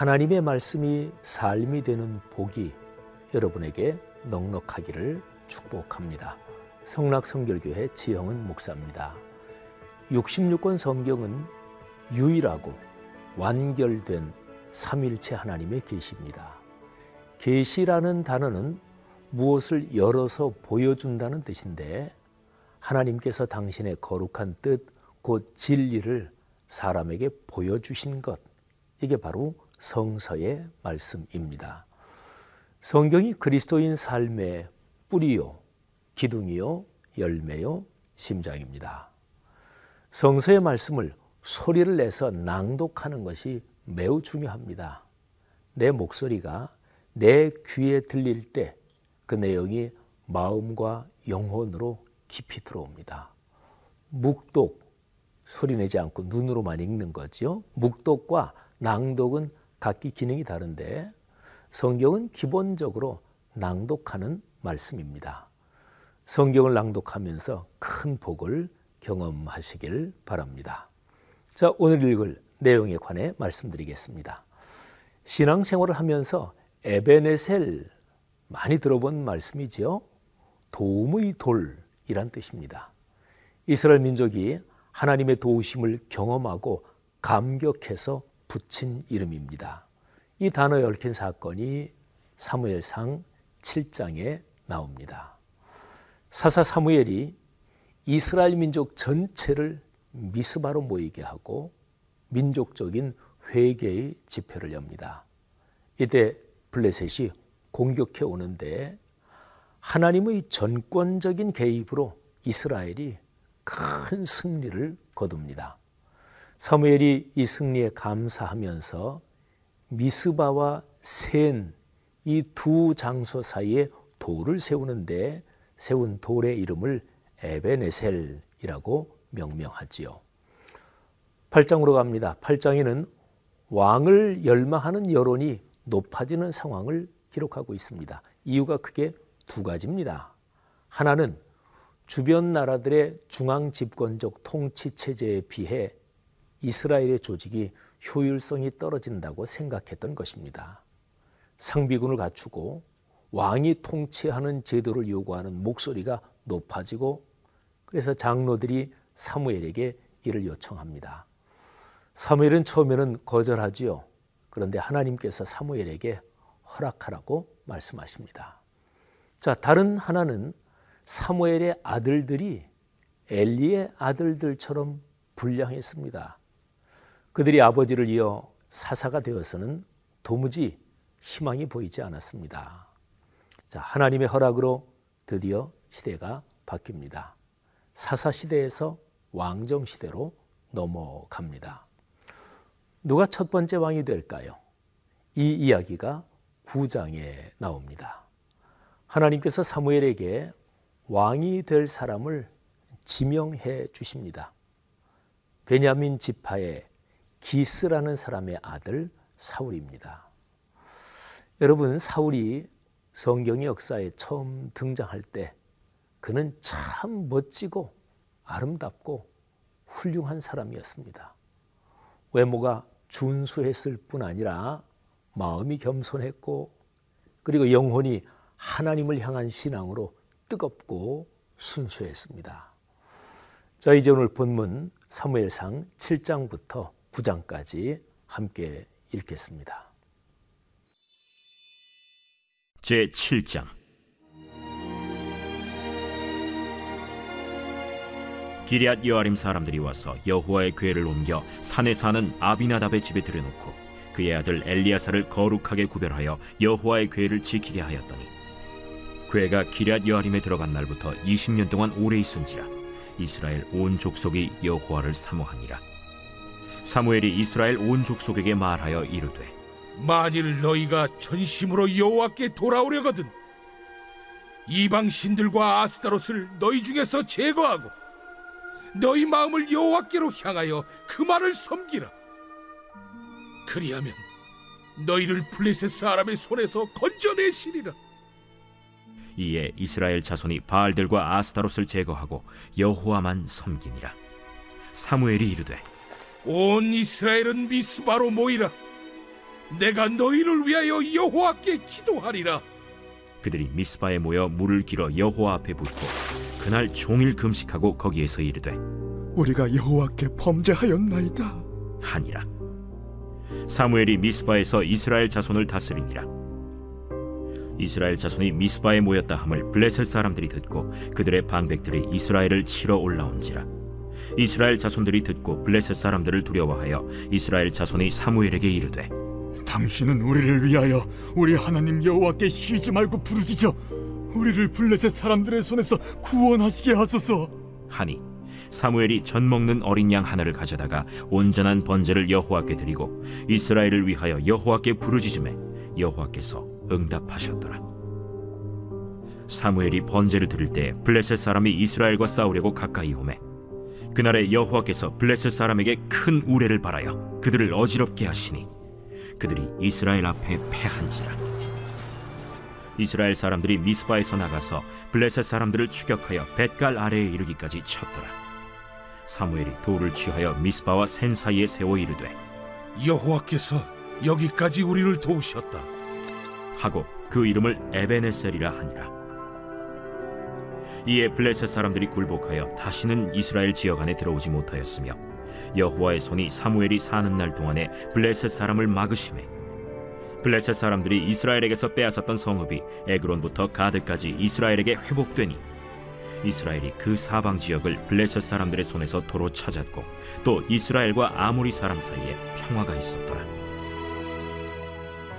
하나님의 말씀이 삶이 되는 복이 여러분에게 넉넉하기를 축복합니다. 성락성결교회 지영은 목사입니다. 66권 성경은 유일하고 완결된 삼일체 하나님의 계시입니다. 계시라는 단어는 무엇을 열어서 보여준다는 뜻인데 하나님께서 당신의 거룩한 뜻, 곧 진리를 사람에게 보여주신 것, 이게 바로 성서의 말씀입니다. 성경이 그리스도인 삶의 뿌리요, 기둥이요, 열매요, 심장입니다. 성서의 말씀을 소리를 내서 낭독하는 것이 매우 중요합니다. 내 목소리가 내 귀에 들릴 때 그 내용이 마음과 영혼으로 깊이 들어옵니다. 묵독, 소리 내지 않고 눈으로만 읽는 거죠. 묵독과 낭독은 각기 기능이 다른데 성경은 기본적으로 낭독하는 말씀입니다. 성경을 낭독하면서 큰 복을 경험하시길 바랍니다. 자, 오늘 읽을 내용에 관해 말씀드리겠습니다. 신앙생활을 하면서 에베네셀 많이 들어본 말씀이지요. 도움의 돌이란 뜻입니다. 이스라엘 민족이 하나님의 도우심을 경험하고 감격해서 붙인 이름입니다. 이 단어에 얽힌 사건이 사무엘상 7장에 나옵니다. 사사 사무엘이 이스라엘 민족 전체를 미스바로 모이게 하고 민족적인 회개의 집회를 엽니다. 이때 블레셋이 공격해 오는데 하나님의 전권적인 개입으로 이스라엘이 큰 승리를 거둡니다. 사무엘이 이 승리에 감사하면서 미스바와 센 이 두 장소 사이에 돌을 세우는데 세운 돌의 이름을 에베네셀이라고 명명하지요. 8장으로 갑니다. 8장에는 왕을 열망하는 여론이 높아지는 상황을 기록하고 있습니다. 이유가 크게 두 가지입니다. 하나는 주변 나라들의 중앙 집권적 통치 체제에 비해 이스라엘의 조직이 효율성이 떨어진다고 생각했던 것입니다. 상비군을 갖추고 왕이 통치하는 제도를 요구하는 목소리가 높아지고 그래서 장로들이 사무엘에게 이를 요청합니다. 사무엘은 처음에는 거절하지요. 그런데 하나님께서 사무엘에게 허락하라고 말씀하십니다. 자, 다른 하나는 사무엘의 아들들이 엘리의 아들들처럼 불량했습니다. 그들이 아버지를 이어 사사가 되어서는 도무지 희망이 보이지 않았습니다. 자, 하나님의 허락으로 드디어 시대가 바뀝니다. 사사 시대에서 왕정 시대로 넘어갑니다. 누가 첫 번째 왕이 될까요? 이 이야기가 9장에 나옵니다. 하나님께서 사무엘에게 왕이 될 사람을 지명해 주십니다. 베냐민 지파의 기스라는 사람의 아들 사울입니다. 여러분, 사울이 성경의 역사에 처음 등장할 때 그는 참 멋지고 아름답고 훌륭한 사람이었습니다. 외모가 준수했을 뿐 아니라 마음이 겸손했고 그리고 영혼이 하나님을 향한 신앙으로 뜨겁고 순수했습니다. 자, 이제 오늘 본문 사무엘상 7장부터 9장까지 함께 읽겠습니다. 제 7장 기리앗 여아림 사람들이 와서 여호와의 궤를 옮겨 산에 사는 아비나답의 집에 들여놓고 그의 아들 엘리야사를 거룩하게 구별하여 여호와의 궤를 지키게 하였더니 궤가 기리앗 여아림에 들어간 날부터 20년 동안 오래 있은지라 이스라엘 온 족속이 여호와를 사모하니라 사무엘이 이스라엘 온 족속에게 말하여 이르되 만일 너희가 전심으로 여호와께 돌아오려거든 이방 신들과 아스타롯을 너희 중에서 제거하고 너희 마음을 여호와께로 향하여 그만을 섬기라. 그리하면 너희를 블레셋 사람의 손에서 건져내시리라. 이에 이스라엘 자손이 바알들과 아스타롯을 제거하고 여호와만 섬기니라. 사무엘이 이르되 온 이스라엘은 미스바로 모이라 내가 너희를 위하여 여호와께 기도하리라. 그들이 미스바에 모여 물을 길어 여호와 앞에 붓고 그날 종일 금식하고 거기에서 이르되 우리가 여호와께 범죄하였나이다. 하니라 사무엘이 미스바에서 이스라엘 자손을 다스리니라 이스라엘 자손이 미스바에 모였다 함을 블레셋 사람들이 듣고 그들의 방백들이 이스라엘을 치러 올라온지라 이스라엘 자손들이 듣고 블레셋 사람들을 두려워하여 이스라엘 자손이 사무엘에게 이르되 당신은 우리를 위하여 우리 하나님 여호와께 쉬지 말고 부르짖어 우리를 블레셋 사람들의 손에서 구원하시게 하소서. 하니 사무엘이 전 먹는 어린 양 하나를 가져다가 온전한 번제를 여호와께 드리고 이스라엘을 위하여 여호와께 부르짖음에 여호와께서 응답하셨더라. 사무엘이 번제를 드릴 때 블레셋 사람이 이스라엘과 싸우려고 가까이 오매 그날에 여호와께서 블레셋 사람에게 큰 우레를 발하여 그들을 어지럽게 하시니 그들이 이스라엘 앞에 패한지라. 이스라엘 사람들이 미스바에서 나가서 블레셋 사람들을 추격하여 뱃갈 아래에 이르기까지 쳤더라. 사무엘이 돌을 취하여 미스바와 센 사이에 세워 이르되 여호와께서 여기까지 우리를 도우셨다. 하고 그 이름을 에베네셀이라 하니라. 이에 블레셋 사람들이 굴복하여 다시는 이스라엘 지역 안에 들어오지 못하였으며 여호와의 손이 사무엘이 사는 날 동안에 블레셋 사람을 막으심에 블레셋 사람들이 이스라엘에게서 빼앗았던 성읍이 에그론부터 가드까지 이스라엘에게 회복되니 이스라엘이 그 사방 지역을 블레셋 사람들의 손에서 도로 찾았고 또 이스라엘과 아모리 사람 사이에 평화가 있었더라.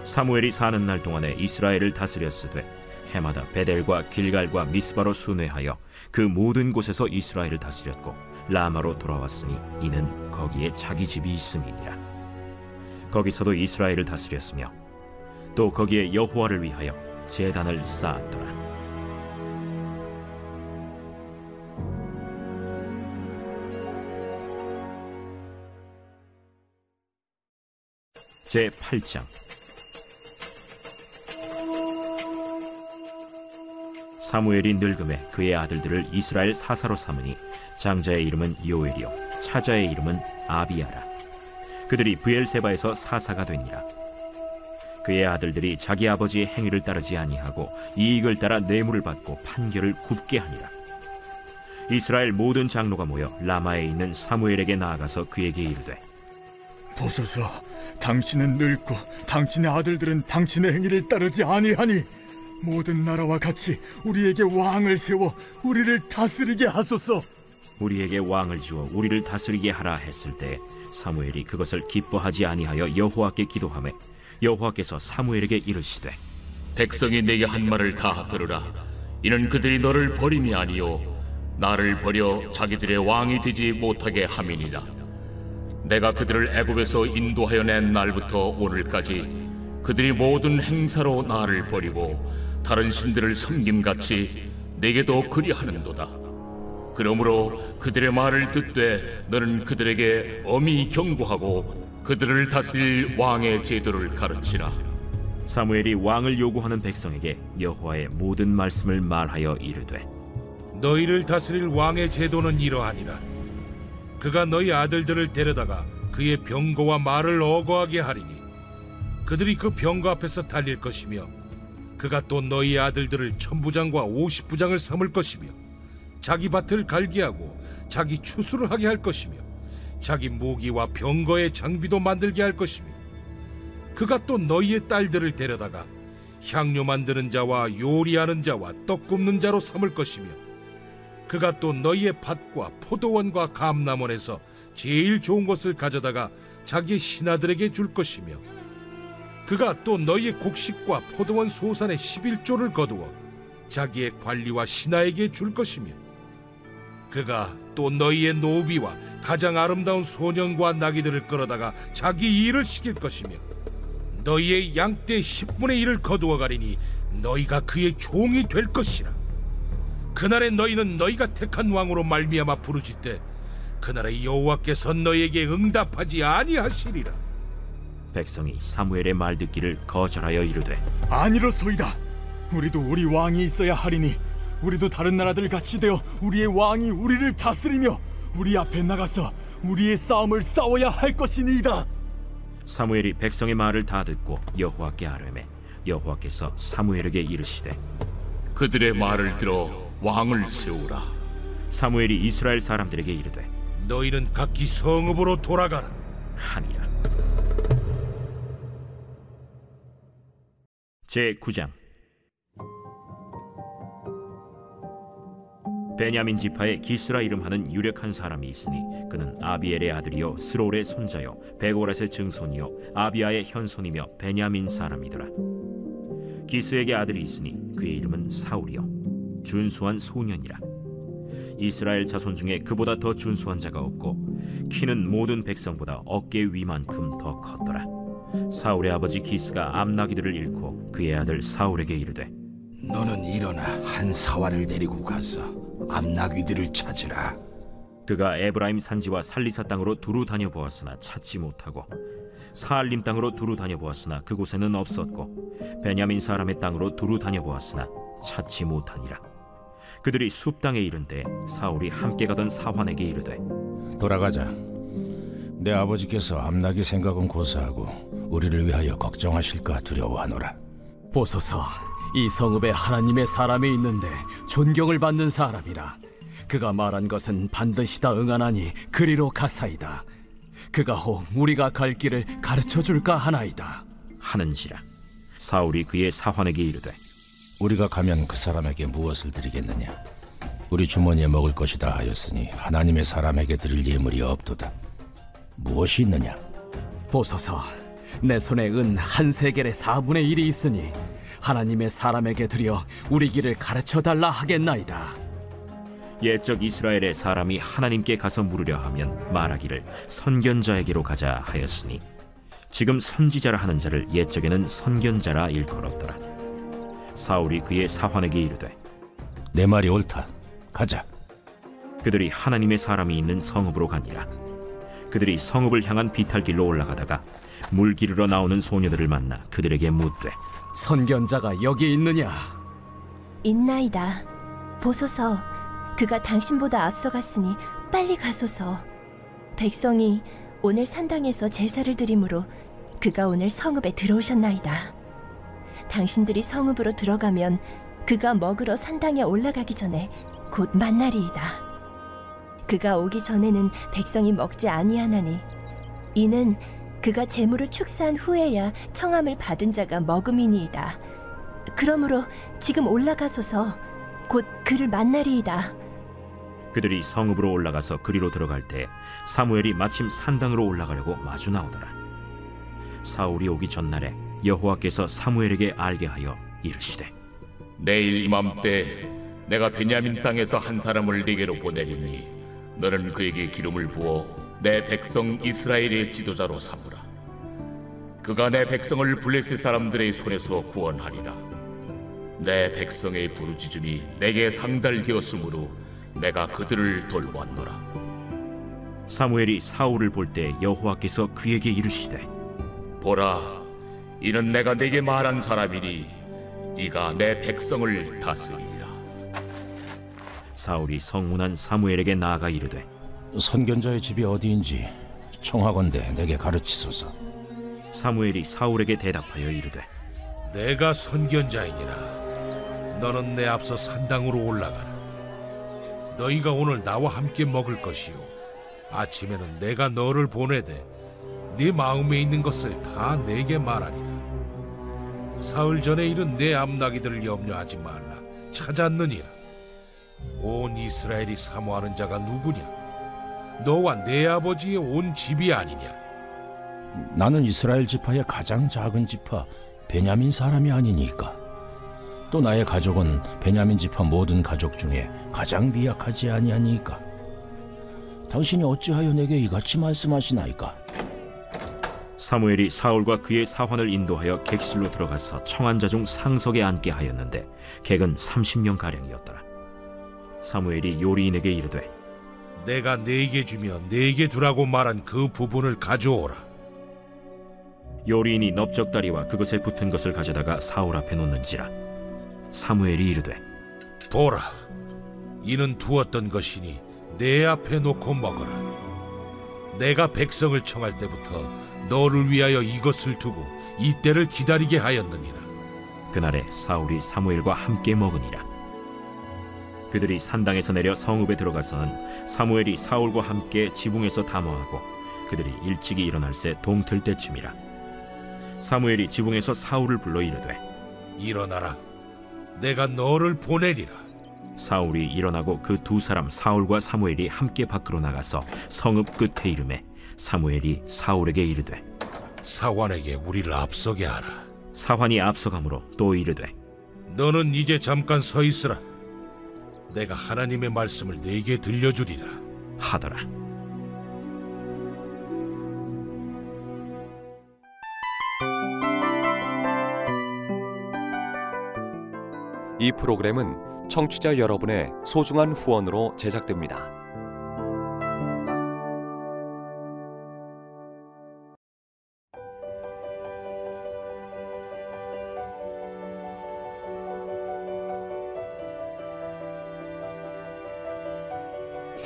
사무엘이 사는 날 동안에 이스라엘을 다스렸으되 해마다 베델과 길갈과 미스바로 순회하여 그 모든 곳에서 이스라엘을 다스렸고 라마로 돌아왔으니 이는 거기에 자기 집이 있음이니라. 거기서도 이스라엘을 다스렸으며 또 거기에 여호와를 위하여 제단을 쌓았더라. 제 8장 사무엘이 늙음에 그의 아들들을 이스라엘 사사로 삼으니 장자의 이름은 요엘이요 차자의 이름은 아비야라. 그들이 브엘세바에서 사사가 되니라. 그의 아들들이 자기 아버지의 행위를 따르지 아니하고 이익을 따라 뇌물을 받고 판결을 굽게 하니라. 이스라엘 모든 장로가 모여 라마에 있는 사무엘에게 나아가서 그에게 이르되 보소서, 당신은 늙고 당신의 아들들은 당신의 행위를 따르지 아니하니 모든 나라와 같이 우리에게 왕을 세워 우리를 다스리게 하소서. 우리에게 왕을 주어 우리를 다스리게 하라 했을 때 사무엘이 그것을 기뻐하지 아니하여 여호와께 기도하매 여호와께서 사무엘에게 이르시되 백성이 내게 한 말을 다 들으라. 이는 그들이 너를 버림이 아니요 나를 버려 자기들의 왕이 되지 못하게 함이니라. 내가 그들을 애굽에서 인도하여 낸 날부터 오늘까지 그들이 모든 행사로 나를 버리고 다른 신들을 섬김같이 내게도 그리하는도다. 그러므로 그들의 말을 듣되 너는 그들에게 엄히 경고하고 그들을 다스릴 왕의 제도를 가르치라. 사무엘이 왕을 요구하는 백성에게 여호와의 모든 말씀을 말하여 이르되 너희를 다스릴 왕의 제도는 이러하니라. 그가 너희 아들들을 데려다가 그의 병거와 말을 어거하게 하리니 그들이 그 병거 앞에서 달릴 것이며 그가 또 너희 아들들을 천부장과 오십부장을 삼을 것이며 자기 밭을 갈게 하고 자기 추수를 하게 할 것이며 자기 모기와 병거의 장비도 만들게 할 것이며 그가 또 너희의 딸들을 데려다가 향료 만드는 자와 요리하는 자와 떡 굽는 자로 삼을 것이며 그가 또 너희의 밭과 포도원과 감남원에서 제일 좋은 것을 가져다가 자기의 신하들에게 줄 것이며 그가 또 너희의 곡식과 포도원 소산의 11조를 거두어 자기의 관리와 신하에게 줄 것이며 그가 또 너희의 노비와 가장 아름다운 소년과 나귀들을 끌어다가 자기 일을 시킬 것이며 너희의 양떼 10분의 1을 거두어 가리니 너희가 그의 종이 될 것이라. 그날에 너희는 너희가 택한 왕으로 말미암아 부르짖되 그날에 여호와께서 너희에게 응답하지 아니하시리라 백성이 사무엘의 말 듣기를 거절하여 이르되 아니로소이다. 우리도 우리 왕이 있어야 하리니 우리도 다른 나라들 같이 되어 우리의 왕이 우리를 다스리며 우리 앞에 나가서 우리의 싸움을 싸워야 할 것이니이다. 사무엘이 백성의 말을 다 듣고 여호와께 아뢰매 여호와께서 사무엘에게 이르시되 그들의 말을 들어 왕을 세우라. 사무엘이 이스라엘 사람들에게 이르되 너희는 각기 성읍으로 돌아가라. 하니라 제 9장. 베냐민 지파에 기스라 이름하는 유력한 사람이 있으니 그는 아비엘의 아들이요 스롤의 손자요 베고렛의 증손이요 아비아의 현손이며 베냐민 사람이더라. 기스에게 아들이 있으니 그의 이름은 사울이요 준수한 소년이라. 이스라엘 자손 중에 그보다 더 준수한 자가 없고 키는 모든 백성보다 어깨 위만큼 더 컸더라 사울의 아버지 기스가 암나기들을 잃고 그의 아들 사울에게 이르되 너는 일어나 한 사활을 데리고 가서 암나귀들을 찾으라. 그가 에브라임 산지와 살리사 땅으로 두루 다녀 보았으나 찾지 못하고 사알림 땅으로 두루 다녀 보았으나 그곳에는 없었고 베냐민 사람의 땅으로 두루 다녀 보았으나 찾지 못하니라 그들이 숲 땅에 이른데 사울이 함께 가던 사환에게 이르되 돌아가자. 내 아버지께서 암나귀 생각은 고사하고 우리를 위하여 걱정하실까 두려워하노라. 보소서 이 성읍에 하나님의 사람이 있는데 존경을 받는 사람이라 그가 말한 것은 반드시 다 응하나니 그리로 가사이다 그가 혹 우리가 갈 길을 가르쳐 줄까 하나이다 하는지라 사울이 그의 사환에게 이르되 우리가 가면 그 사람에게 무엇을 드리겠느냐? 우리 주머니에 먹을 것이다 하였으니 하나님의 사람에게 드릴 예물이 없도다. 무엇이 있느냐? 보소서 내 손에 은 한 세겔의 4분의 1이 있으니 하나님의 사람에게 드려 우리 길을 가르쳐 달라 하겠나이다 옛적 이스라엘의 사람이 하나님께 가서 물으려 하면 말하기를 선견자에게로 가자 하였으니 지금 선지자라 하는 자를 옛적에는 선견자라 일컬었더라 사울이 그의 사환에게 이르되 내 말이 옳다. 가자. 그들이 하나님의 사람이 있는 성읍으로 가니라 그들이 성읍을 향한 비탈길로 올라가다가 물 기르러 나오는 소녀들을 만나 그들에게 묻되 선견자가 여기 있느냐 있나이다. 보소서, 그가 당신보다 앞서갔으니 빨리 가소서. 백성이 오늘 산당에서 제사를 드림으로 그가 오늘 성읍에 들어오셨나이다. 당신들이 성읍으로 들어가면 그가 먹으러 산당에 올라가기 전에 곧 만나리이다. 그가 오기 전에는 백성이 먹지 아니하나니 이는 그가 재물을 축사한 후에야 청함을 받은 자가 먹음이니이다. 그러므로 지금 올라가소서 곧 그를 만나리이다. 그들이 성읍으로 올라가서 그리로 들어갈 때 사무엘이 마침 산당으로 올라가려고 마주 나오더라 사울이 오기 전날에 여호와께서 사무엘에게 알게 하여 이르시되 내일 이맘때 내가 베냐민 땅에서 한 사람을 네게로 보내리니 너는 그에게 기름을 부어 내 백성 이스라엘의 지도자로 삼으라. 그가 내 백성을 블레셋 사람들의 손에서 구원하리라. 내 백성의 부르짖음이 내게 상달되었으므로 내가 그들을 돌보았노라. 사무엘이 사울을 볼 때 여호와께서 그에게 이르시되 보라, 이는 내가 네게 말한 사람이니 이가 내 백성을 다스리리라. 사울이 성문한 사무엘에게 나아가 이르되 선견자의 집이 어디인지 청하건대 내게 가르치소서. 사무엘이 사울에게 대답하여 이르되 내가 선견자이니라. 너는 내 앞서 산당으로 올라가라. 너희가 오늘 나와 함께 먹을 것이요. 아침에는 내가 너를 보내되 네 마음에 있는 것을 다 내게 말하리라. 사흘 전에 이른 내 암나기들을 염려하지 말라. 찾았느니라. 온 이스라엘이 사모하는 자가 누구냐? 너와 내 아버지의 온 집이 아니냐? 나는 이스라엘 지파의 가장 작은 지파 베냐민 사람이 아니니까. 또 나의 가족은 베냐민 지파 모든 가족 중에 가장 미약하지 아니하니까. 당신이 어찌하여 내게 이같이 말씀하시나이까? 사무엘이 사울과 그의 사환을 인도하여 객실로 들어가서 청한 자 중 상석에 앉게 하였는데 객은 30명 가량이었더라 사무엘이 요리인에게 이르되 내가 네게 주며 네게 두라고 말한 그 부분을 가져오라. 요리인이 넓적다리와 그것에 붙은 것을 가져다가 사울 앞에 놓는지라 사무엘이 이르되 보라, 이는 두었던 것이니 내 앞에 놓고 먹어라. 내가 백성을 청할 때부터 너를 위하여 이것을 두고 이때를 기다리게 하였느니라. 그날에 사울이 사무엘과 함께 먹으니라. 그들이 산당에서 내려 성읍에 들어가서는 사무엘이 사울과 함께 지붕에서 담화하고 그들이 일찍이 일어날 새 동틀 때쯤이라. 사무엘이 지붕에서 사울을 불러 이르되 일어나라. 내가 너를 보내리라. 사울이 일어나고 그 두 사람 사울과 사무엘이 함께 밖으로 나가서 성읍 끝에 이름에 사무엘이 사울에게 이르되 사환에게 우리를 앞서게 하라. 사환이 앞서가므로 또 이르되 너는 이제 잠깐 서 있으라. 내가 하나님의 말씀을 네게 들려주리라. 하더라. 이 프로그램은 청취자 여러분의 소중한 후원으로 제작됩니다.